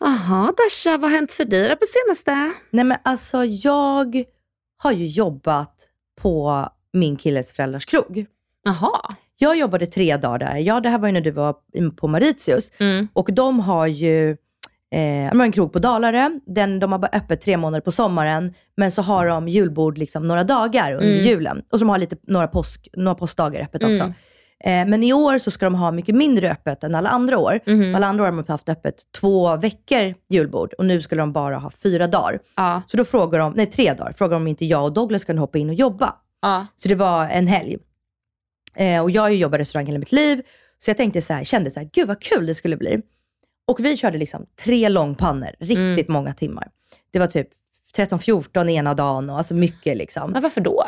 Jaha, Dasha, vad har hänt för dig på senaste? Nej men alltså jag har ju jobbat på min killes föräldrars krog. Jaha. Jag jobbade tre dagar där. Ja, det här var ju när du var på Mauritius. Mm. Och de har ju eh, de har en krog på Dalarö. Den, de har bara öppet tre månader på sommaren. Men så har de julbord liksom några dagar under Mm. julen. Och så de har lite, några, påsk, några påskdagar öppet också. Mm. Eh, men i år så ska de ha mycket mindre öppet än alla andra år. Mhm. Alla andra år har de haft öppet två veckor julbord och nu skulle de bara ha fyra dagar. Ja. Så då frågar de, nej tre dagar, frågar de om inte jag och Douglas kan hoppa in och jobba. Ja. Så det var en helg. Eh, och jag har ju jobbat i restaurang hela mitt liv, så jag tänkte så här, kände så här, gud vad kul det skulle bli. Och vi körde liksom tre långpannor, riktigt många timmar. Det var typ 13-14 ena dagen och alltså mycket liksom. Men varför då?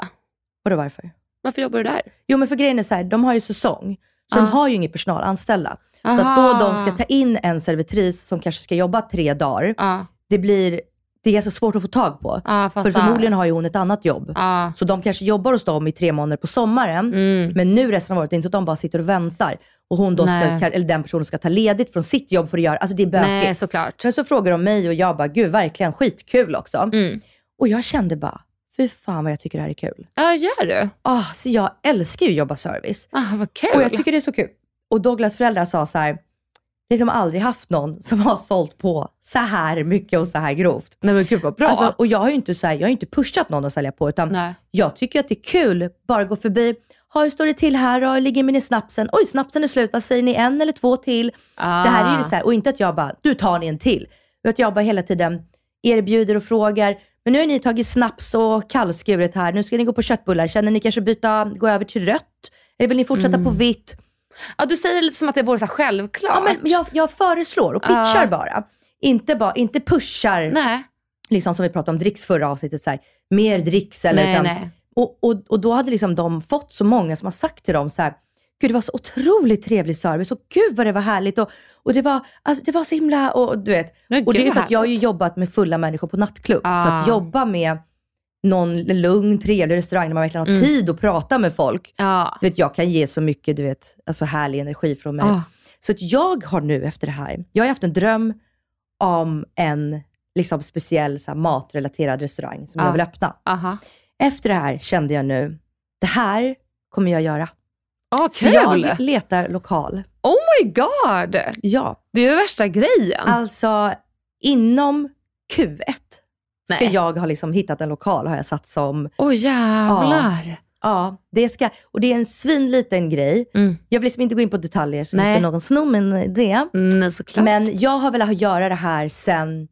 Vadå varför? Varför jobbar du där? Jo men för grejen är så här, de har ju säsong. Så Ja. de har ju ingen personal anställda. Så att Aha. då de ska ta in en servitris som kanske ska jobba tre dagar, Ja. det blir det är ganska svårt att få tag på. Ja, För förmodligen har ju hon ett annat jobb. Ja. Så de kanske jobbar hos dem i tre månader på sommaren, Mm. men nu resten av året, det är inte så att de bara sitter och väntar. Och hon då ska, eller den personen ska ta ledigt från sitt jobb för att göra, alltså det är bökigt. Nej, såklart. Sen så frågar de mig och jag bara, gud verkligen skitkul också. Mm. Och jag kände bara, fy fan vad jag tycker det här är kul. Ja, gör du? Ah, så jag älskar ju att jobba service. Ah, vad kul. Och jag tycker det är så kul. Och Douglas föräldrar sa så här, liksom aldrig haft någon som har sålt på så här mycket och så här grovt. Nej men gud vad bra. Alltså, och jag har ju inte, så här, jag har inte pushat någon att sälja på, utan Nej. jag tycker att det är kul. Bara gå förbi. Ha, hur står det till här då? Ligger min i snapsen? Oj, snapsen är slut. Vad säger ni? En eller två till? Ah. Det här är ju så här, och inte att jag bara, du tar ni en till. Utan att jag bara hela tiden erbjuder och frågar. Men nu har ni tagit snaps och kallskuret här. Nu ska ni gå på köttbullar. Känner ni kanske byta, gå över till rött? Eller vill ni fortsätta Mm. på vitt? Ja, du säger det lite som att det vore så självklart. Ja, men jag, jag föreslår och pitchar Ja. bara. Inte, bara. inte pushar, Nej. liksom som vi pratade om dricks förra avsnittet, så här, mer dricks. Eller, Nej, utan, nej. Och, och, och då hade liksom de fått så många som har sagt till dem så här, Gud det var så otroligt trevlig service och gud vad det var härligt och, och det, var, alltså, det var så himla, och du vet. Men och det är för att jag har ju jobbat med fulla människor på nattklubb. Ah. Så att jobba med någon lugn, trevlig restaurang där man verkligen har Mm. tid att prata med folk. Ja. Du vet, jag kan ge så mycket du vet, alltså härlig energi från mig. Ah. Så att jag har nu efter det här, jag har haft en dröm om en liksom, speciell så här, matrelaterad restaurang som Ah. jag vill öppna. Aha. Efter det här kände jag nu, det här kommer jag göra. Åh, Så kul! jag letar lokal. Oh my god! Ja, Det är ju värsta grejen. alltså inom Q1 ska Nej. jag ha liksom hittat en lokal har jag satt som. Åh jävlar. Ja, det ska, och det är en svinliten grej. Mm. Jag vill liksom inte gå in på detaljer så Nej. inte någon snor min idé. Nej, såklart. Men jag har velat göra det här sen,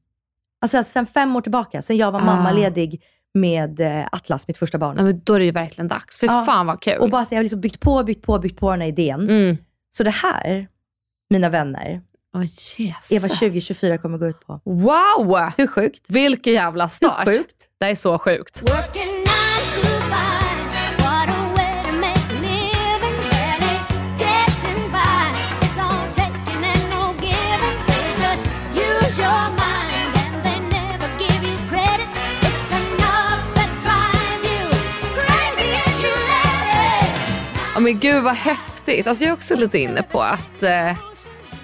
alltså sen fem år tillbaka. Sen jag var Ah. mammaledig med eh, Atlas, mitt första barn. Nej, men då är det ju verkligen dags. För Ja. fan vad kul. Och bara så jag har liksom byggt på, byggt på, byggt på den här idén. mm. Så det här, mina vänner, Åh Jesus. är vad 2024 kommer gå ut på. Wow! Hur sjukt? Vilken jävla Hur start. sjukt? Det är så sjukt. Working Ja, men gud vad häftigt. Alltså jag är också lite inne på att eh,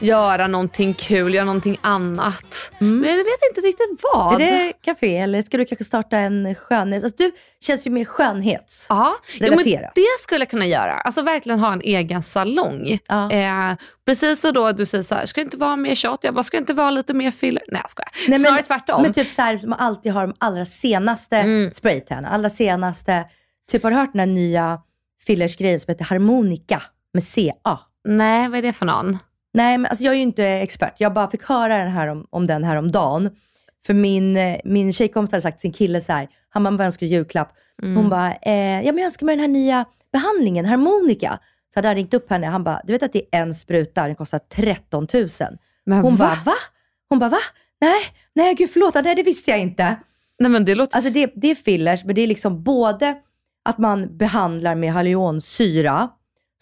göra någonting kul, göra någonting annat. Men jag vet inte riktigt vad. Är det café eller ska du kanske starta en skönhets... Alltså, du känns ju mer skönhets. Ja, jo, men det skulle jag kunna göra. Alltså verkligen ha en egen salong. Ja. Eh, precis så då du säger så här, ska det inte vara mer shot? Jag bara, ska det inte vara lite mer filler? Nej jag skojar. Nej, Snarare tvärtom. Men typ så här, som man alltid har de allra senaste Mm. spraytan, allra senaste. Typ har du hört den här nya fillersgrejen som heter Harmonica med CA? Nej, vad är det för någon? Nej, men alltså jag är ju inte expert. Jag bara fick höra den här om, om den här om dagen. För min, eh, min tjejkompis hade sagt till sin kille så här, han bara, vad önskar julklapp? Mm. Hon bara, eh, ja men jag önskar mig den här nya behandlingen, Harmonica. Så hade han ringt upp henne, han bara, du vet att det är en spruta, den kostar 13 000. Men Hon va? bara, va? Hon bara, va? Nej, nej gud förlåt, nej det visste jag inte. Nej men det låter... Alltså det, det är fillers, men det är liksom både att man behandlar med hyaluronsyra,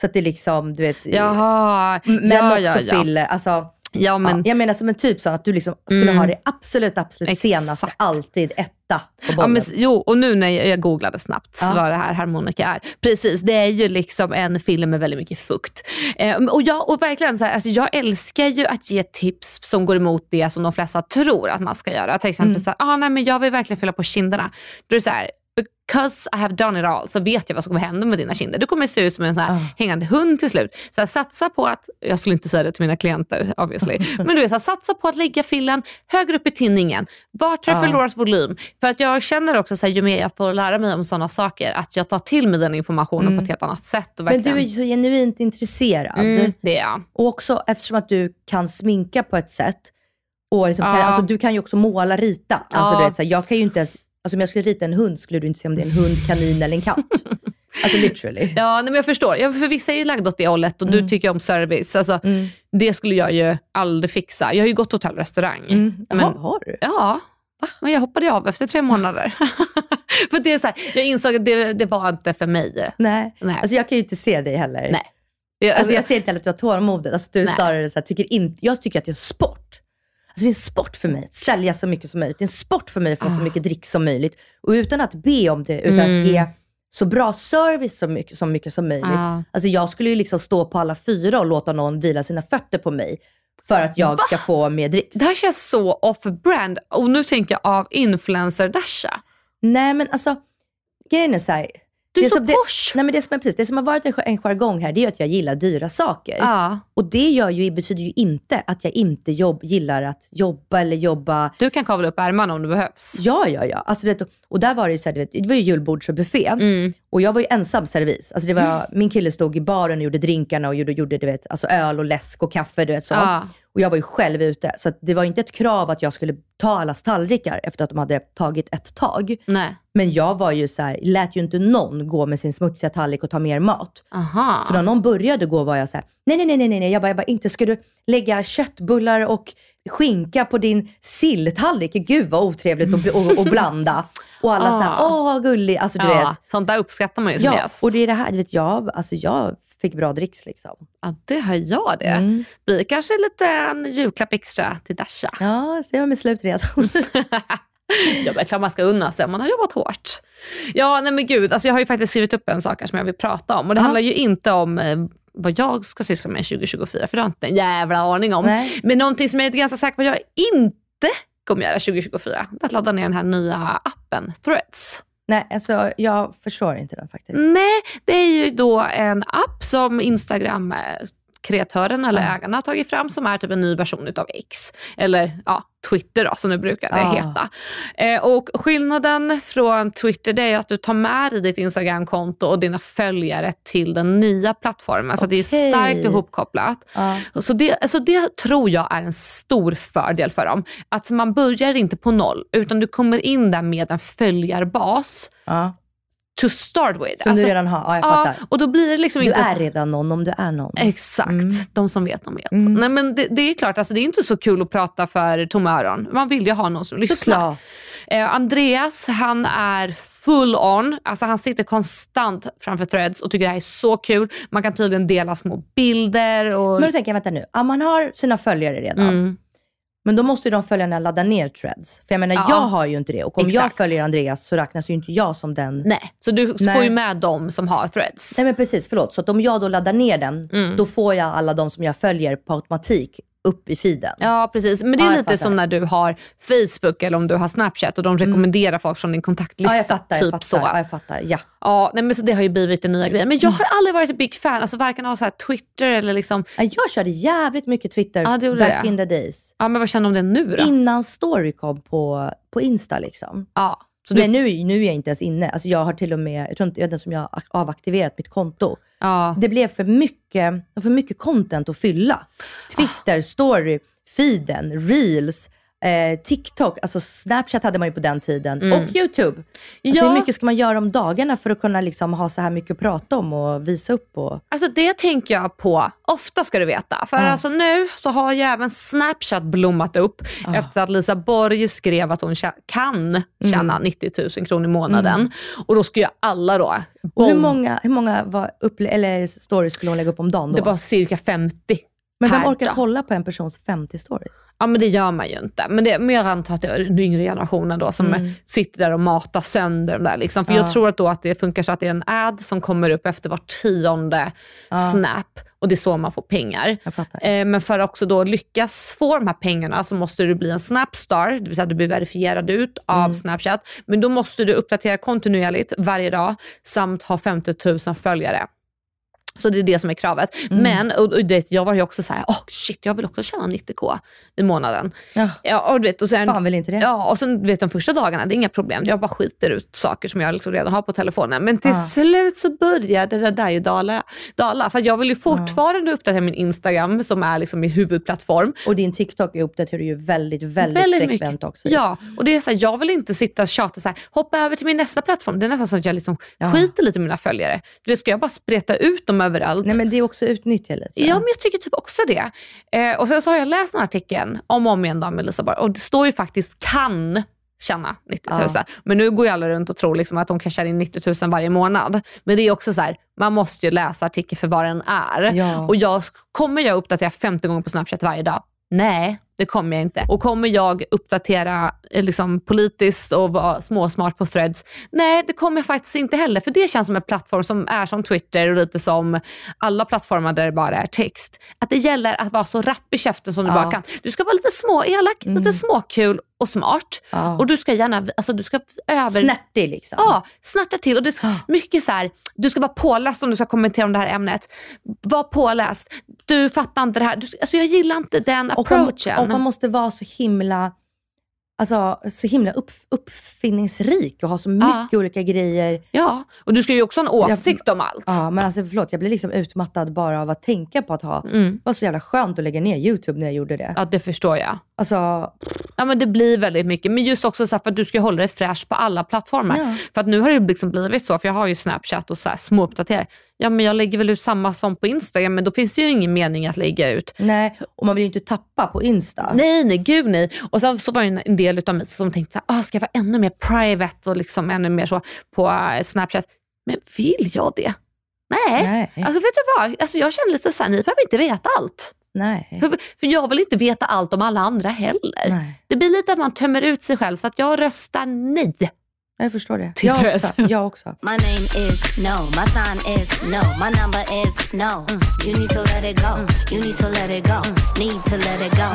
så att det liksom, du vet, Jaha, men ja, också ja, ja. filler. Alltså, Ja men, ja, jag menar som en typ sån att du liksom skulle Mm. ha det absolut, absolut Exakt. senaste, alltid etta på ja, men jo och nu när jag, jag googlade snabbt Ja. vad det här harmonika är. Precis, det är ju liksom en film med väldigt mycket fukt. Eh, och, jag, och verkligen så här, alltså jag älskar ju att ge tips som går emot det som de flesta tror att man ska göra. Till exempel Mm. så här, ah, nej, men jag vill verkligen fylla på kinderna. Då är det så här, because I have done it all så vet jag vad som kommer hända med dina kinder. Du kommer se ut som en sån här Ah. hängande hund till slut. Så här, satsa på att, jag skulle inte säga det till mina klienter obviously, men du vet, så här, satsa på att lägga fillen högre upp i tinningen. Vart har Ah. förlorat volym? För att jag känner också så här, ju mer jag får lära mig om sådana saker, att jag tar till mig den informationen på ett helt annat sätt. Mm. men du verkligen- är ju så genuint intresserad. mm, det är jag. Och också eftersom att du kan sminka på ett sätt, och liksom Ja. alltså, du kan ju också måla, rita. Alltså, Ja. du vet, så här, jag kan ju inte ens, alltså, om jag skulle rita en hund skulle du inte se om det är en hund, kanin eller en katt. alltså literally. Ja, nej, men jag förstår. Ja, för vissa är ju lagda åt det hållet och Mm. du tycker om service. Alltså, Det skulle jag ju aldrig fixa. Jag har ju gått hotell och restaurang. Mm. Jaha, Men, har du? ja, men jag hoppade av efter tre månader. för det är så här, jag insåg att det, det var inte för mig. Nej. Nej. Alltså jag kan ju inte se dig heller. Nej. Jag, Alltså jag ser inte heller att du har tålamodet. Alltså du är Nej. snarare så här, tycker inte, jag tycker att det är sport. Alltså det är en sport för mig att sälja så mycket som möjligt. Det är en sport för mig att få så Ah. mycket drick som möjligt. Och utan att be om det, utan Mm. att ge så bra service som mycket, så mycket som möjligt. Ja. Alltså jag skulle ju liksom stå på alla fyra och låta någon vila sina fötter på mig för att jag ska få mer dricks. det här känns så off-brand och nu tänker jag av influencer-Dasha. Nej men alltså, grejen är så här. Du är det så som, det, posh. nej, men det, som är precis, det som har varit en, jargong här, det är att jag gillar dyra saker. Ja. Och det gör ju, betyder ju inte att jag inte jobb, gillar att jobba eller jobba. Du kan kavla upp ärmarna om det behövs. Ja, ja, ja. Alltså, det, och där var det ju så här, vet, det var ju julbords och buffé. Mm. Och jag var ju ensam servis. Alltså det var, Min kille stod i baren och gjorde drinkarna och gjorde, gjorde du vet, alltså öl och läsk och kaffe. Du vet, så. Ja. Och jag var ju själv ute. Så det var inte ett krav att jag skulle ta allas tallrikar efter att de hade tagit ett tag. Nej. Men jag var ju så här, lät ju inte någon gå med sin smutsiga tallrik och ta mer mat. Aha. Så när någon började gå var jag så här: nej, nej, nej, nej, nej. Jag bara, jag bara, inte ska du lägga köttbullar och skinka på din silltallrik. Gud vad otrevligt att och, och blanda. Och alla Ah. åh gullig. Alltså du ja, vet. sånt där uppskattar man ju som Ja, gäst. och det är det här, du vet jag, alltså jag fick bra dricks liksom. Ja, det har jag det. Mm. Blir kanske lite en julklapp extra till Dasha. Ja, så jag är slut redan. Jag är klart man ska unna sig om man har jobbat hårt. Ja, nej men gud. Alltså jag har ju faktiskt skrivit upp en sak här som jag vill prata om. Och det Ja. handlar ju inte om eh, vad jag ska syssla med 2024, för det har jag inte en jävla aning om. Nej. Men någonting som jag är ganska säker på att jag inte kommer göra 2024, det är att ladda ner den här nya appen Threads. nej, alltså jag förstår inte den faktiskt. Nej, det är ju då en app som Instagram eh, kreatören eller Ja. ägarna har tagit fram som är typ en ny version utav X. Eller ja, Twitter då, som det brukar det Ja. heta. Eh, och skillnaden från Twitter det är att du tar med dig ditt Instagramkonto och dina följare till den nya plattformen. Så det är starkt ihopkopplat. Ja. Så det, alltså det tror jag är en stor fördel för dem. Att man börjar inte på noll, utan du kommer in där med en följarbas Ja. To start with. Som Alltså, du redan har, ja jag Ja, fattar. och då blir det liksom Du inte... är redan någon om du är någon. Exakt, Mm. de som vet de vet. Mm. Nej, men det, det är klart, alltså, det är inte så kul att prata för tomma öron. Man vill ju ha någon som lyssnar. Såklart. Eh, Andreas, han är full on. Alltså, han sitter konstant framför threads och tycker det här är så kul. Man kan tydligen dela små bilder. Och... Men då tänker jag, vänta nu. Ja, man har sina följare redan. Mm. Men då måste ju de följarna ladda ner threads. För jag menar, Ja. jag har ju inte det. Och om jag Exakt. följer Andreas så räknas ju inte jag som den. Nej, så du Nej. får ju med dem som har threads. Nej men precis, förlåt. Så om jag då laddar ner den, Mm. då får jag alla de som jag följer på automatik upp i feeden. Ja precis, men det är Ja, lite som när du har Facebook eller om du har Snapchat och de rekommenderar folk från din kontaktlista. Mm. Ja, jag fattar. typ jag fattar. så. Ja, jag fattar. Ja. Ja, nej, men så det har ju blivit den nya grejen. Men jag Mm. har aldrig varit ett big fan, alltså varken av så här Twitter eller liksom, Ja, Jag körde jävligt mycket Twitter Ja, det back det. in the days. ja men vad känner du om det nu då? Innan story kom på, på Insta liksom. ja, så du, Men nu, nu är jag inte ens inne. Alltså jag har till och med, jag tror inte, jag vet inte om jag har avaktiverat mitt konto ja. Det blev för mycket, för mycket content att fylla. Twitter, story, feeden, reels, eh, TikTok, alltså Snapchat hade man ju på den tiden och YouTube. Alltså Ja. hur mycket ska man göra om dagarna för att kunna liksom ha så här mycket att prata om och visa upp? Och... Alltså det tänker jag på, ofta ska du veta. För Ja. alltså nu så har ju även Snapchat blommat upp Ja. efter att Lisa Borg skrev att hon kan tjäna Mm. 90 000 kronor i månaden. Och då ska ju alla då, Och hur bom- många, hur många var upple- eller stories skulle hon lägga upp om dagen då? det var cirka 50 Men vem orkar dag. kolla på en persons 50 stories? Ja men det gör man ju inte. Men, det, men jag antar att det är den yngre generationen då som Mm. sitter där och matar sönder de där. Liksom. För Ja. jag tror att då att det funkar så att det är en ad som kommer upp efter var tionde Ja. snap och det är så man får pengar. Eh, Men för att också då lyckas få de här pengarna så måste du bli en Snapstar, det vill säga att du blir verifierad ut av Mm. Snapchat. Men då måste du uppdatera kontinuerligt varje dag samt ha 50 000 följare. Så det är det som är kravet. Mm. Men och, och det, jag var ju också så här, oh shit jag vill också tjäna 90k i månaden. Ja. Ja, och du vet, och sen, Fan vill inte det? Ja, och sen du vet de första dagarna, det är inga problem. Jag bara skiter ut saker som jag liksom redan har på telefonen. Men till Ja. slut så började det där ju dala. dala. För jag vill ju fortfarande uppdatera min Instagram som är liksom min huvudplattform. Och din TikTok uppdaterar du ju väldigt, väldigt, frekvent också. i. Ja, och det är så här, jag vill inte sitta och tjata så här, hoppa över till min nästa plattform. Det är nästan så att jag liksom Ja. skiter lite i mina följare. Du vet, ska jag bara spreta ut dem överallt? Nej men det är också utnyttja lite. Ja, men jag tycker typ också det. Eh, och sen så har jag läst den här artikeln om och om igen med Lisa Borg och det står ju faktiskt kan tjäna 90 000. Ja. Men nu går ju alla runt och tror liksom att de kan tjäna in 90 000 varje månad. Men det är också så här, man måste ju läsa artikeln för vad den är. Ja. Och jag, kommer jag uppdatera 50 gånger på Snapchat varje dag? Nej, det kommer jag inte. Och kommer jag uppdatera eh, liksom, politiskt och vara småsmart på threads? Nej, det kommer jag faktiskt inte heller. För det känns som en plattform som är som Twitter och lite som alla plattformar där det bara är text. Att det gäller att vara så rapp i käften som du Ja. Mm. bara kan. Du ska vara lite småelak, lite småkul och smart. Ja. Och du ska gärna, alltså du ska över... Snärtig liksom. Ja, snärta till. Och det ska, mycket så här, du ska vara påläst om du ska kommentera om det här ämnet. Var påläst. Du fattar inte det här. Du, alltså jag gillar inte den approachen. Och man måste vara så himla, alltså, så himla upp, uppfinningsrik och ha så mycket olika grejer. Ja, och du ska ju också ha en åsikt om allt. Ja, men alltså förlåt, jag blir liksom utmattad bara av att tänka på att ha, Mm. det var så jävla skönt att lägga ner YouTube när jag gjorde det. Ja, det förstår jag. Alltså, Ja, men det blir väldigt mycket. Men just också så för att du ska hålla dig fräsch på alla plattformar. Ja. För att nu har det liksom blivit så, för jag har ju Snapchat och så här små uppdaterar. Ja, men jag lägger väl ut samma som på Instagram, men då finns det ju ingen mening att lägga ut. nej, och man vill ju inte tappa på Insta. Nej, nej, gud nej. Och sen så var det en del utav mig som tänkte, ah, ska jag vara ännu mer private och liksom ännu mer så på eh, Snapchat? Men vill jag det? Nej. Nej. Alltså vet du vad? Alltså, jag känner lite såhär, ni behöver inte veta allt. Nej. För, för jag vill inte veta allt om alla andra heller. nej. Det blir lite att man tömmer ut sig själv, så att jag röstar nej. Jag förstår det. Till Jag också. Jag också. My name is no, my sign is no, my number is no. You need to let it go, you need to let it go, need to let it go.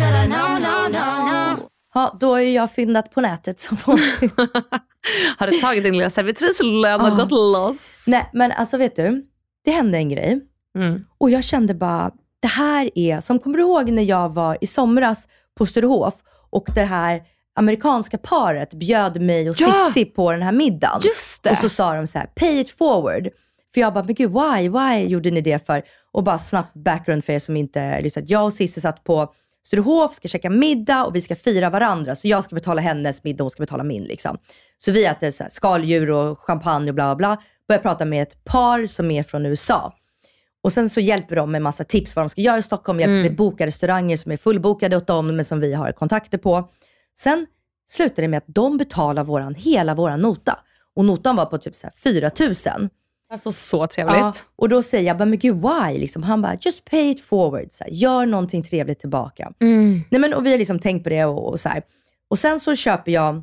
I I no, no, no, no. Ja, då är ju jag fyndat på nätet som vanligt. Har du tagit din lilla servitrislön och Ja. gått loss? Nej, men alltså vet du, det hände en grej. Mm. Och jag kände bara, det här är, som kommer du ihåg när jag var i somras på Sturehof och det här amerikanska paret bjöd mig och Ja! Sissi på den här middagen. Just det. Och så sa de så här, pay it forward. För jag bara, men gud why, why gjorde ni det för? Och bara snabbt background för er som inte lyssnat. Jag och Sissi satt på Sturehof, ska käka middag och vi ska fira varandra. Så jag ska betala hennes middag och hon ska betala min. Liksom. Så vi äter så här, skaldjur och champagne och bla bla bla. Börjar prata med ett par som är från USA. Och sen så hjälper de med massa tips vad de ska göra i Stockholm. Hjälper med boka restauranger som är fullbokade åt dem, men som vi har kontakter på. Sen slutar det med att de betalar våran, hela våran nota. Och notan var på typ så här 4 000. Alltså så trevligt. Ja, och då säger jag men gud why? Liksom. Han bara, just pay it forward. Så här, gör någonting trevligt tillbaka. Mm. Nej, men, och vi har liksom tänkt på det och, och så här. Och sen så köper jag,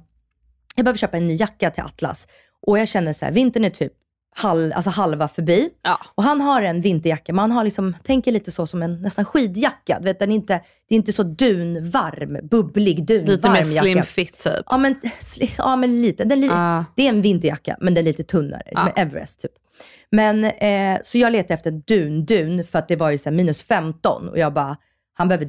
jag behöver köpa en ny jacka till Atlas. Och jag känner så här, vintern är typ halv, alltså halva förbi. Ja. Och han har en vinterjacka, man har liksom, tänker lite så som en nästan skidjacka. Du vet, den är inte, det är inte så dunvarm, bubblig dunvarm Lite mer jacka. slim fit typ. Ja men, ja, men lite. Den li- Ah. Det är en vinterjacka, men den är lite tunnare. Som en Everest typ. Men, eh, så jag letade efter en dun-dun för att det var ju så minus 15 och jag bara, han behöver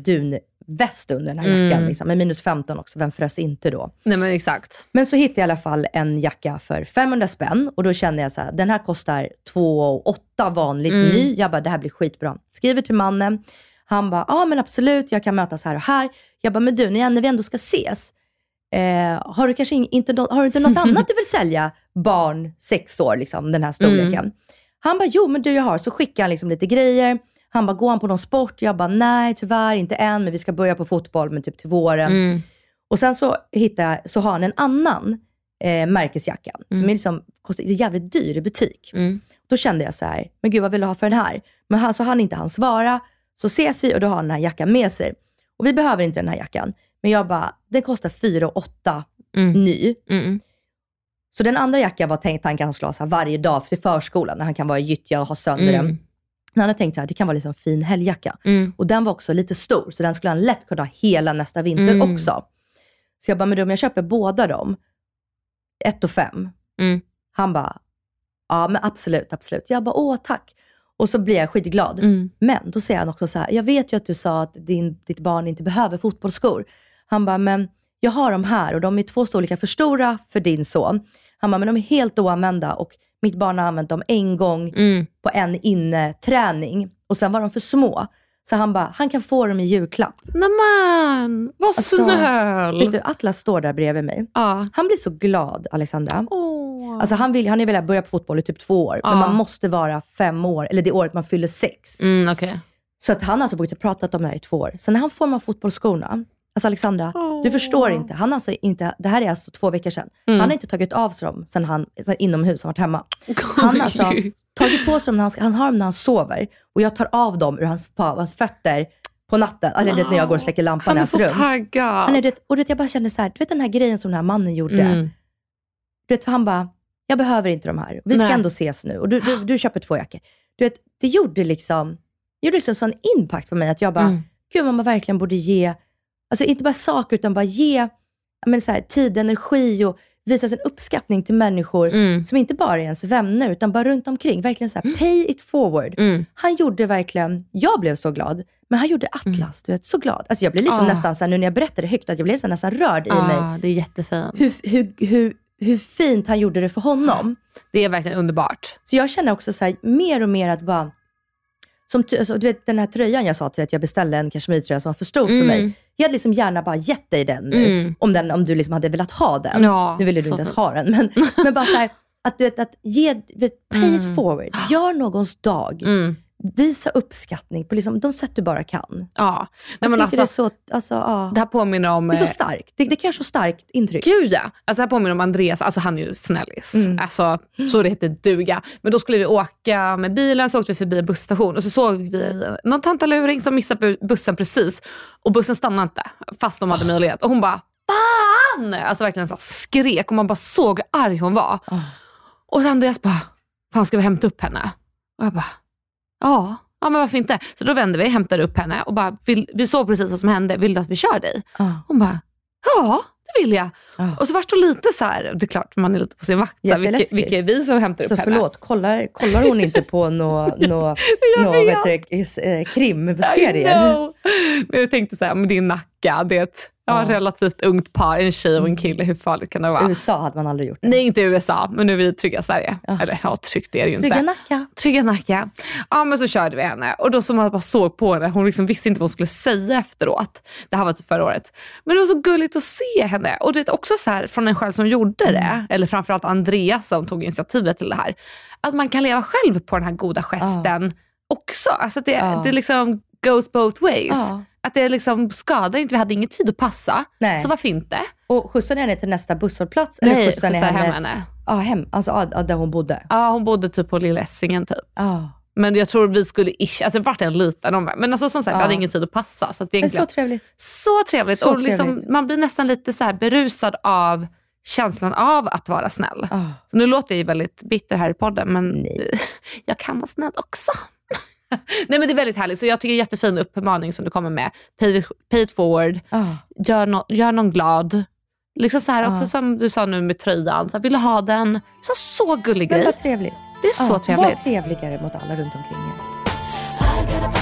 dunväst under den här jackan. Mm. Liksom. Men minus 15 också, vem frös inte då? Nej men exakt. Men så hittade jag i alla fall en jacka för 500 spänn och då kände jag så här, den här kostar 2 8 vanligt Mm. ny. Jag bara, det här blir skitbra. Skriver till mannen. Han bara, ja men absolut, jag kan mötas här och här. Jag bara, men du, när vi ändå ska ses, eh, har du kanske in, inte, har du inte något annat du vill sälja barn sex år, liksom, den här storleken? Mm. Han bara, jo men du jag har. Så skickar han liksom lite grejer. Han bara, går han på någon sport? Jag bara, nej tyvärr inte än, men vi ska börja på fotboll, men typ till våren. Mm. Och sen så, hittar, så har han en annan eh, märkesjacka som Mm. är liksom, kostar, jävligt dyr i butik. Mm. Då kände jag så här, men gud vad vill du ha för den här? Men han, så hann inte han svara. Så ses vi och då har han den här jackan med sig. Och vi behöver inte den här jackan. Men jag bara, den kostar 4 8 Mm. ny. Mm. Så den andra jackan var tänkt att han så här varje dag till förskolan när han kan vara i gyttja och ha sönder Mm. den. Han hade tänkt här, det kan vara liksom fin helgjacka. Mm. Och den var också lite stor, så den skulle han lätt kunna ha hela nästa vinter Mm. också. Så jag bara, men om jag köper båda dem, ett och fem. Mm. Han bara, ja men absolut, absolut. Jag bara, åh tack. Och så blir jag skitglad. Mm. Men då säger han också så här, jag vet ju att du sa att din, ditt barn inte behöver fotbollsskor. Han bara, men jag har dem här och de är två storlekar för stora för din son. Han bara, men de är helt oanvända och mitt barn har använt dem en gång Mm. på en inneträning och sen var de för små. Så han bara, han kan få dem i julklapp. Nämen, vad Alltså, snäll. Vet du, Atlas står där bredvid mig. Ja. Han blir så glad, Alexandra. Åh. Alltså han, vill, han är velat börja på fotboll i typ två år, Ja. men man måste vara fem år, eller det året man fyller sex. Mm, okej. Så att han har alltså pratat om det här i två år. Så när han får de här fotbollsskorna, alltså Alexandra, Åh. du förstår inte. Han har alltså inte, det här är alltså två veckor sedan. Mm. Han har inte tagit av sig dem sen han, sen inomhus, han varit hemma. Han har alltså tagit på sig dem när han, han har dem när han sover och jag tar av dem ur hans, på, hans fötter på natten. Eller det, när jag går och släcker lampan Han i är hans så rum. taggad. Han är, det, och det, jag bara kände så här, du vet den här grejen som den här mannen gjorde. Mm. Du vet, för han bara, jag behöver inte de här. Vi ska Nej. ändå ses nu och du, du, du köper två jackor. Du vet, det gjorde liksom, det gjorde liksom sån impact på mig att jag bara, Mm. gud vad man verkligen borde ge, alltså inte bara saker utan bara ge menar så här, tid, energi och visa sin uppskattning till människor Mm. som inte bara är ens vänner utan bara runt omkring. Verkligen så här, pay it forward. Mm. Han gjorde verkligen, jag blev så glad, men han gjorde Atlas, du vet, så glad. Alltså jag blev liksom Ah. nästan så här, nu när jag berättade högt, att jag blev här nästan rörd i mig. Det är jättefint. Hur, hur, hur, hur fint han gjorde det för honom. Det är verkligen underbart. Så jag känner också så här, mer och mer att bara, som, alltså, du vet den här tröjan jag sa till dig att jag beställde en kashmirtröja som var för stor för Mm. mig. Jag hade liksom gärna bara gett dig den nu, Mm. om, den, om du liksom hade velat ha den. Ja, nu ville du inte ens ha den, men, men bara så här, att du vet, att ge, vet, pay it Mm. forward. Gör någons dag. Mm. Visa uppskattning på liksom, de sätt du bara kan. Ja. Nej, men alltså, det är så, alltså, ja. det här påminner om... det är så eh, starkt. Det, det kan göra så starkt intryck. Gud ja. Alltså det här påminner om Andreas, alltså han är ju snällis. Mm. Alltså, så det heter duga. Men då skulle vi åka med bilen, så åkte vi förbi en busstation och så såg vi någon tantaluring som missade bu- bussen precis. Och bussen stannade inte, fast de hade möjlighet. Och hon bara, fan! Alltså verkligen så skrek och man bara såg hur arg hon var. Ah. Och Andreas bara, fan ska vi hämta upp henne? Och jag bara, ja. Ja men varför inte? Så då vände vi, hämtade upp henne och bara, vill, vi såg precis vad som hände, vill du att vi kör dig? Ja. Hon bara, ja det vill jag. Ja. Och så vart hon lite så här, det är klart man är lite på sin vakt, så här, vilka, vilka är vi som hämtar upp Så henne? förlåt, kollar, kollar hon inte på några nå, nå, eh, know. Men jag tänkte så här, men det är Nacka, det är ett ja, relativt ungt par, en tjej och en kille, hur farligt kan det vara? USA hade man aldrig gjort. det. Nej, inte i USA, men nu är vi trygga Sverige. Ja. Eller ja, tryggt är det ju Trygga inte. Nacka. Trygga Nacka. Ja, men så körde vi henne och då som man bara såg på henne, hon liksom visste inte vad hon skulle säga efteråt. Det här var typ förra året. Men det var så gulligt att se henne. Och det är också så här från en själv som gjorde det, Mm. eller framförallt Andreas som tog initiativet till det här, att man kan leva själv på den här goda gesten också. Alltså det, Ja. det liksom goes both ways. Att det liksom skadar inte, vi hade ingen tid att passa. Nej. Så varför inte? Och skjutsade ni henne till nästa busshållplats? Eller Nej, skjutsade ni skjutsade henne? hem henne. Ja, hem. Alltså ja, där hon bodde. Ja, hon bodde typ på Lilla Essingen typ. Ja. Men jag tror vi skulle ish, alltså vart en liten. Men alltså som sagt, Ja. jag hade ingen tid att passa. Så att Det är egentligen, så trevligt. så trevligt. Så och liksom, trevligt. man blir nästan lite så här berusad av känslan av att vara snäll. Ja. Så nu låter jag ju väldigt bitter här i podden, men Nej. jag kan vara snäll också. Nej men det är väldigt härligt, så jag tycker det är jättefin uppmaning som du kommer med. Pay, it- pay it forward, Ja. gör, no, gör någon glad. Liksom så här, Ja. också som du sa nu med tröjan, så här, vill du ha den? Så, så gullig Men grej. vad trevligt. Det är så Ja, trevligt. Var trevligare mot alla runt omkring er.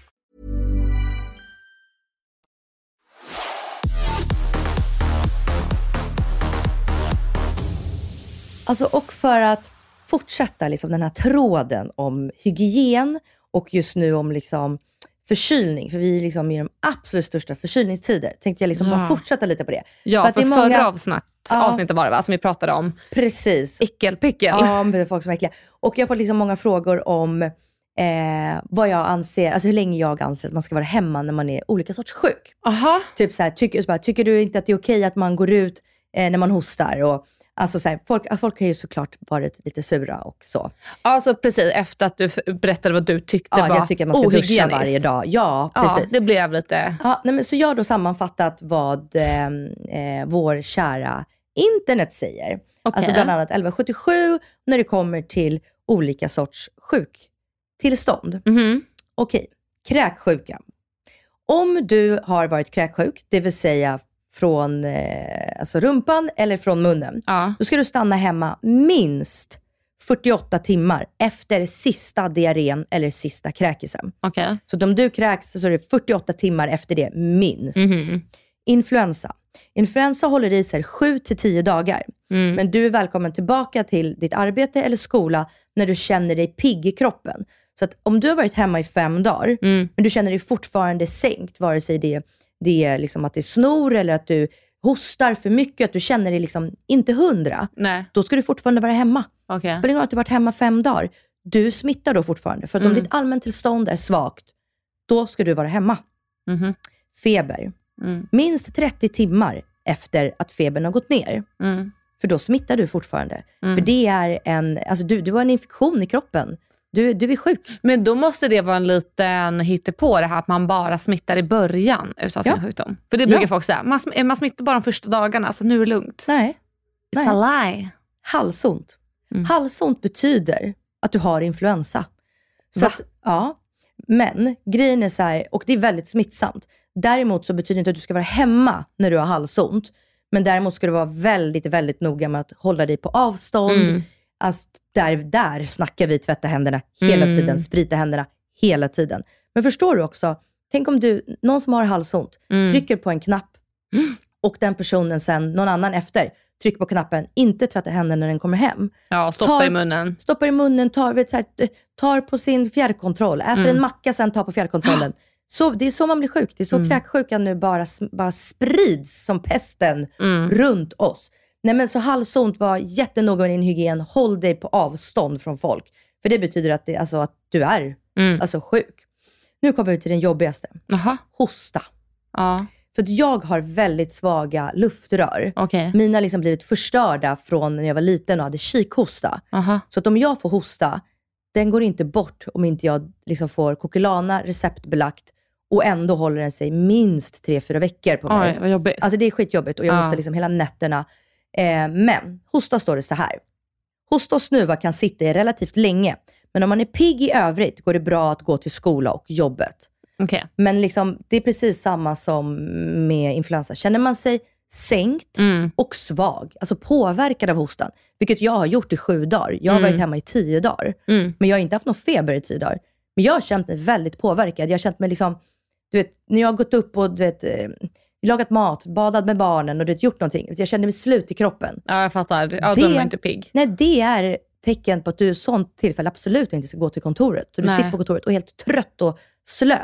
Alltså, och för att fortsätta liksom den här tråden om hygien och just nu om liksom förkylning, för vi är liksom i de absolut största förkylningstider. Tänkte jag liksom Ja. bara fortsätta lite på det. Ja, att för, är många- förra avsnitt, Ja. avsnittet var det va, som vi pratade om. Precis. Äckelpickel. Ja, är folk som är äckliga. Och jag har fått liksom många frågor om eh, vad jag anser, alltså hur länge jag anser att man ska vara hemma när man är olika sorts sjuk. Aha. Typ så här, tycker, så bara, tycker du inte att det är okej att man går ut eh, när man hostar? Och, alltså så här, folk, folk har ju såklart varit lite sura och så. Alltså precis efter att du berättade vad du tyckte Ja, var jag tycker man ska duscha varje dag. Ja, Ja, precis. det blev lite... Ja, nej, men så jag har då sammanfattat vad eh, eh, vår kära internet säger. Okej. Alltså bland annat 1177 när det kommer till olika sorts sjuktillstånd. Mhm. Okej, kräksjuka. Om du har varit kräksjuk, det vill säga från eh, alltså rumpan eller från munnen, Ja. då ska du stanna hemma minst 48 timmar efter sista diarrén eller sista kräkisen. Okej. Så om du kräks så är det 48 timmar efter det, minst. Mhm. Influensa. Influensa håller i sig 7 till 10 dagar. Mm. Men du är välkommen tillbaka till ditt arbete eller skola när du känner dig pigg i kroppen. Så att om du har varit hemma i fem dagar, Mm. men du känner dig fortfarande sänkt, vare sig det, det är liksom att det snor eller att du hostar för mycket, att du känner dig liksom inte hundra, Nej, då ska du fortfarande vara hemma. Det spelar ingen roll att du varit hemma fem dagar. Du smittar då fortfarande. För att om Mm. ditt allmäntillstånd är svagt, då ska du vara hemma. Mhm. Feber. Mm. Minst 30 timmar efter att febern har gått ner. Mm. För då smittar du fortfarande. Mm. För det är en, alltså du, du har en infektion i kroppen. Du, du är sjuk. Men då måste det vara en liten hittepå det här att man bara smittar i början utav sin Ja. sjukdom. För det brukar Ja. folk säga, man, man smittar bara de första dagarna, så nu är det lugnt. Nej. It's a lie. Halsont. Mm. Halsont betyder att du har influensa. Så Va? att, ja. Men grejen är så här, och det är väldigt smittsamt. Däremot så betyder det inte att du ska vara hemma när du har halsont. Men däremot ska du vara väldigt, väldigt noga med att hålla dig på avstånd. Mm. Alltså, där, där snackar vi tvätta händerna hela Mm. tiden, sprita händerna hela tiden. Men förstår du också, tänk om du, någon som har halsont, Mm. trycker på en knapp och den personen sen, någon annan efter, trycker på knappen, inte tvättar händerna när den kommer hem. Ja, stoppa Tar- i munnen. Stoppar i munnen, tar, vet, så här, tar på sin fjärrkontroll, äter Mm. en macka, sen tar på fjärrkontrollen. Så, det är så man blir sjuk. Det är så Mm. kräksjukan nu bara, bara sprids som pesten Mm. runt oss. Nej men så halsont, var jättenoga med din hygien. Håll dig på avstånd från folk. För det betyder att, det, alltså, att du är Mm. alltså, sjuk. Nu kommer vi till den jobbigaste. Jaha. Hosta. Ja, För jag har väldigt svaga luftrör. okej. Mina har liksom blivit förstörda från när jag var liten och hade kikhosta. Aha. Så att om jag får hosta, den går inte bort om inte jag liksom får Coquelana receptbelagt och ändå håller den sig minst tre fyra veckor på mig. Oj, vad jobbigt. Alltså det är skitjobbigt och jag Ja. hostar liksom hela nätterna. Eh, men hosta står det så här. Hosta och snuva kan sitta i relativt länge, men om man är pigg i övrigt går det bra att gå till skola och jobbet. Okej. Men liksom, det är precis samma som med influensa. Känner man sig sänkt Mm. och svag, alltså påverkad av hostan, vilket jag har gjort i sju dagar. Jag har Mm. varit hemma i tio dagar, Mm. men jag har inte haft någon feber i tio dagar. Men jag har känt mig väldigt påverkad. Jag har känt mig liksom, du vet, när jag har gått upp och du vet, eh, lagat mat, badat med barnen och du vet, gjort någonting. Jag känner mig slut i kroppen. Ja, jag fattar. Ja, Det- då är man inte pigg. Nej, det är tecken på att du i sånt tillfälle absolut inte ska gå till kontoret. Så du Nej. sitter på kontoret och är helt trött och slö.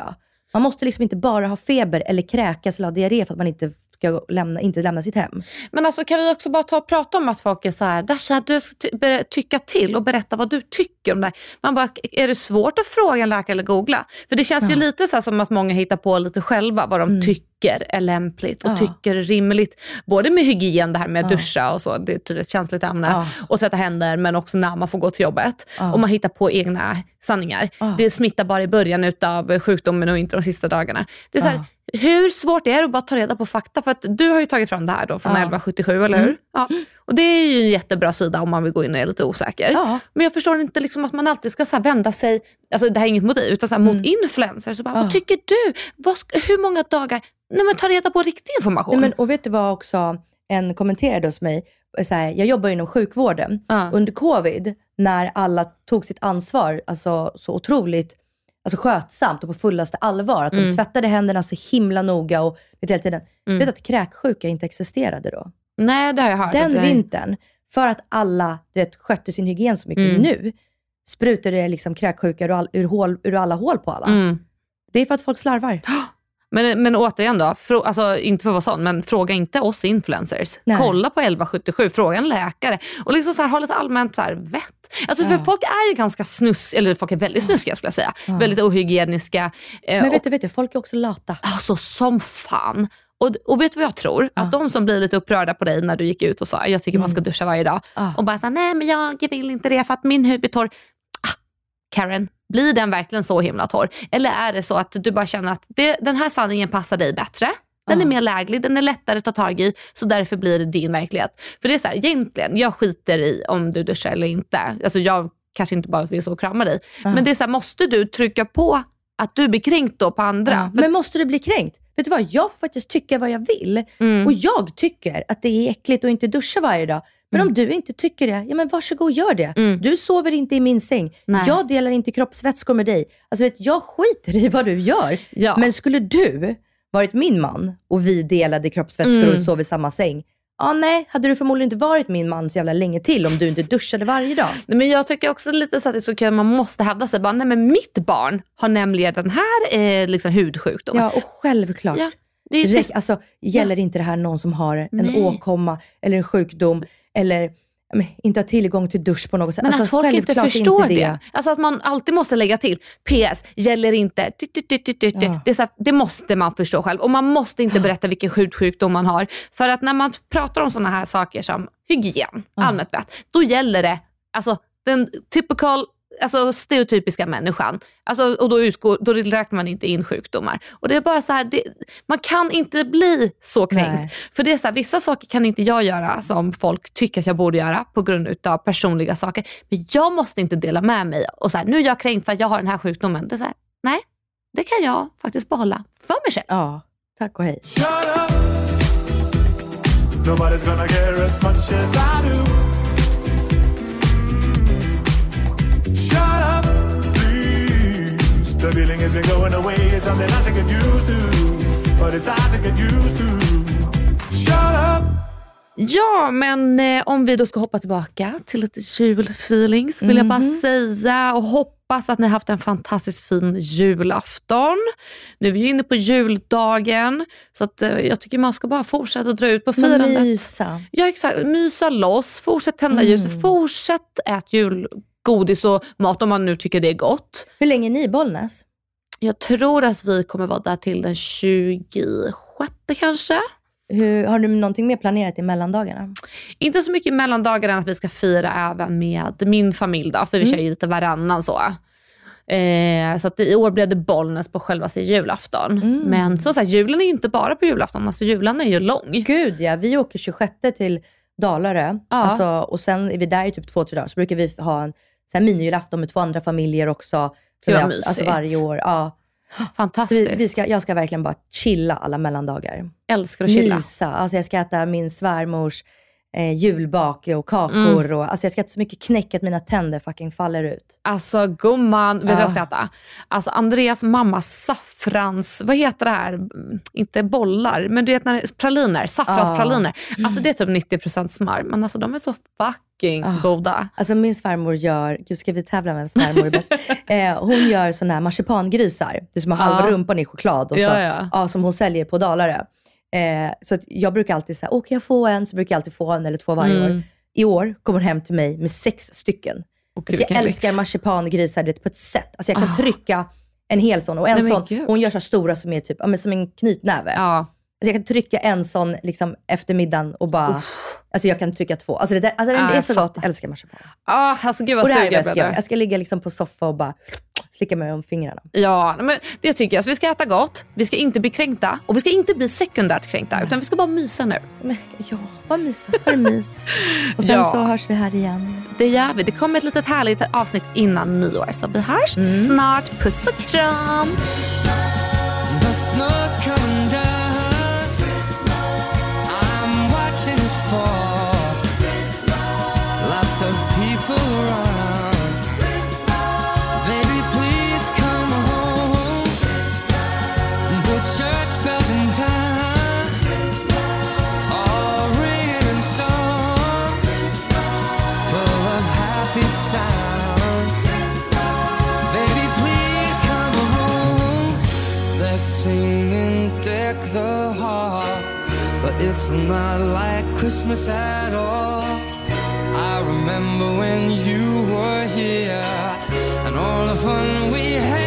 Man måste liksom inte bara ha feber eller kräkas eller ha diarré för att man inte ska lämna, inte lämna sitt hem. Men alltså kan vi också bara ta och prata om att folk är så här, Dasha du ska ty- tycka till och berätta vad du tycker om det här. Man bara, är det svårt att fråga en läkare eller googla? För det känns ju Ja. lite så som att många hittar på lite själva vad de Mm. tycker är lämpligt och Ja. tycker är rimligt. Både med hygien, det här med att Ja. duscha och så, det är ett tydligt känsligt ämne. Ja. Och tvätta händer, men också när man får gå till jobbet. Och man hittar på egna sanningar. Det smittar bara i början utav sjukdomen och inte de sista dagarna. Det är så här, hur svårt är det att bara ta reda på fakta? För att du har ju tagit fram det här då från Ja. 1177, eller hur? Ja. Och det är ju en jättebra sida om man vill gå in och är lite osäker. Ja. Men jag förstår inte liksom att man alltid ska så vända sig, alltså det här är inget mot dig, utan så mot influencers. Så bara, Mm. Vad tycker du? Vad, hur många dagar? Nej men ta reda på riktig information. Nej, men, och vet du vad också en kommenterade hos mig? Så här, jag jobbar inom sjukvården. Ja. Under covid, när alla tog sitt ansvar alltså, så otroligt alltså, skötsamt och på fullaste allvar, att de Mm. tvättade händerna så himla noga och vet, hela tiden. Mm. Vet du att kräksjuka inte existerade då? Nej det har jag hört. Den Det- vintern, för att alla du vet, skötte sin hygien så mycket Mm. nu, sprutade det liksom kräksjuka ur, all, ur, hål, ur alla hål på alla. Mm. Det är för att folk slarvar. Men, men återigen då, frå, alltså, inte för att vara sån, men fråga inte oss influencers. Nej. Kolla på 1177, fråga en läkare. Och liksom så här, ha lite allmänt så här, vett. Alltså, Ja. För folk är ju ganska snus, eller folk är väldigt snuskiga skulle jag säga. Väldigt ohygieniska. Eh, Men vet och, du, vet du, folk är också lata. Alltså som fan. Och, och vet du vad jag tror? Att de som blir lite upprörda på dig när du gick ut och sa jag tycker man ska duscha varje dag. Ah. Och bara här, nej men jag vill inte det för att min hud är torr. Ah, Karen, blir den verkligen så himla torr? Eller är det så att du bara känner att det, den här sanningen passar dig bättre? Den är mer läglig, den är lättare att ta tag i, så därför blir det din verklighet. För det är så här, egentligen, jag skiter i om du duschar eller inte. Alltså jag kanske inte bara vill så krama dig. Men det är så här, måste du trycka på att du blir kränkt då på andra? För- Men måste du bli kränkt? Vet du vad, jag får faktiskt tycka vad jag vill. Mm. Och jag tycker att det är äckligt att inte duscha varje dag. Men om du inte tycker det, ja men varsågod gör det. Mm. Du sover inte i min säng. Nej. Jag delar inte kroppsvätskor med dig. Alltså vet, jag skiter i vad du gör. Ja. Men skulle du varit min man och vi delade kroppsvätskor Mm. och sov i samma säng. Ja nej, hade du förmodligen inte varit min man så jävla länge till om du inte duschade varje dag. Nej, men jag tycker också lite så att det är så kul, man måste hävda sig. Bara, nej, men mitt barn har nämligen den här eh, liksom, hudsjukdomen. Ja, och självklart. Ja, det det, alltså, gäller inte det här någon som har en Nej. åkomma eller en sjukdom eller inte har tillgång till dusch på något sätt? men alltså, att folk inte förstår inte det. Alltså att man alltid måste lägga till, PS, gäller inte. Ja. det, här, det måste man förstå själv. Och man måste inte berätta vilken hudsjukdom man har. För att när man pratar om sådana här saker som hygien, allmänt vett, då gäller det alltså, den typical Alltså stereotypiska människan. Alltså, och då, utgår, då räknar man inte in sjukdomar. Och det är bara så här, det, man kan inte bli så kränkt. Nej. För det är så här, vissa saker kan inte jag göra som folk tycker att jag borde göra på grund av personliga saker. Men jag måste inte dela med mig och så här, nu är jag kränkt för att jag har den här sjukdomen. Det är så här, nej, det kan jag faktiskt behålla för mig själv. Ja, tack och hej. Nobody's gonna care as much as I do. Something I to get used to, but it's hard to get used to. Shut up. Ja, men eh, om vi då ska hoppa tillbaka till lite julfeeling så vill jag bara säga och hoppas att ni har haft en fantastiskt fin julafton. Nu är vi ju inne på juldagen så att, eh, jag tycker man ska bara fortsätta dra ut på Men firandet. mysa. Ja exakt, mysa loss, fortsätt tända ljus, fortsätt ät julgodis och mat om man nu tycker det är gott. Hur länge är ni i Bollnäs? Jag tror att vi kommer vara där till den 26 kanske. Hur, har du någonting mer planerat i mellandagarna? Inte så mycket mellandagar än att vi ska fira även med min familj då, för vi kör ju lite varannan så. Eh, så att i år blev det Bollnäs på själva julafton. Men som sagt, julen är ju inte bara på julafton, alltså julen är ju lång. Gud ja, vi åker 26 till Dalarö Ja. alltså, och sen är vi där i typ två, tre dagar. Så brukar vi ha en här minijulafton med två andra familjer också. Som har haft, alltså varje år. Ja. Fantastiskt. vi, vi ska, jag ska verkligen bara chilla alla mellandagar. Älskar att chilla. Mysa. Alltså jag ska äta min svärmors eh, julbak och kakor. Mm. Och, alltså jag ska äta så mycket knäck att mina tänder fucking faller ut. Alltså gumman, vet du Ja. jag ska äta? Alltså Andreas mamma saffrans, vad heter det här? Mm, Inte bollar, men du vet när praliner, saffranspraliner. Alltså det är typ 90% smör, men alltså de är så fucking goda. Alltså min svärmor gör, gud ska vi tävla med vem svärmor är bäst? eh, hon gör sådana här marsipangrisar, det är som har halva Ja. rumpan i choklad och så, Ja, ja. som hon säljer på Dalarö. Eh, så jag brukar alltid säga, åh kan jag få en? Så brukar jag alltid få en eller två varje Mm. år. I år kommer hon hem till mig med sex stycken. Och Alltså jag älskar marsipangrisar på ett sätt. Alltså jag kan trycka en hel sån och en Nej, sån, och hon gör så stora som är typ, ja, som en knytnäve. Ja. Alltså jag kan trycka en sån liksom efter middagen och bara, alltså jag kan trycka två. Alltså det, där, alltså det är jag så gott, jag älskar marsipan. Ah, alltså gud vad Och det här är vad jag ska göra. Jag ska ligga liksom på soffa och bara slicka mig om fingrarna. Ja, nej, men det tycker jag. Så vi ska äta gott, vi ska inte bli kränkta och vi ska inte bli sekundärt kränkta, utan vi ska bara mysa nu. Men, ja, vad mys. Vad mys. Och sen Ja. så hörs vi här igen. Det gör vi. Det kommer ett litet härligt avsnitt innan nyår, så vi hörs Mm. snart. Puss och kram! It's not like Christmas at all. I remember when you were here and all the fun we had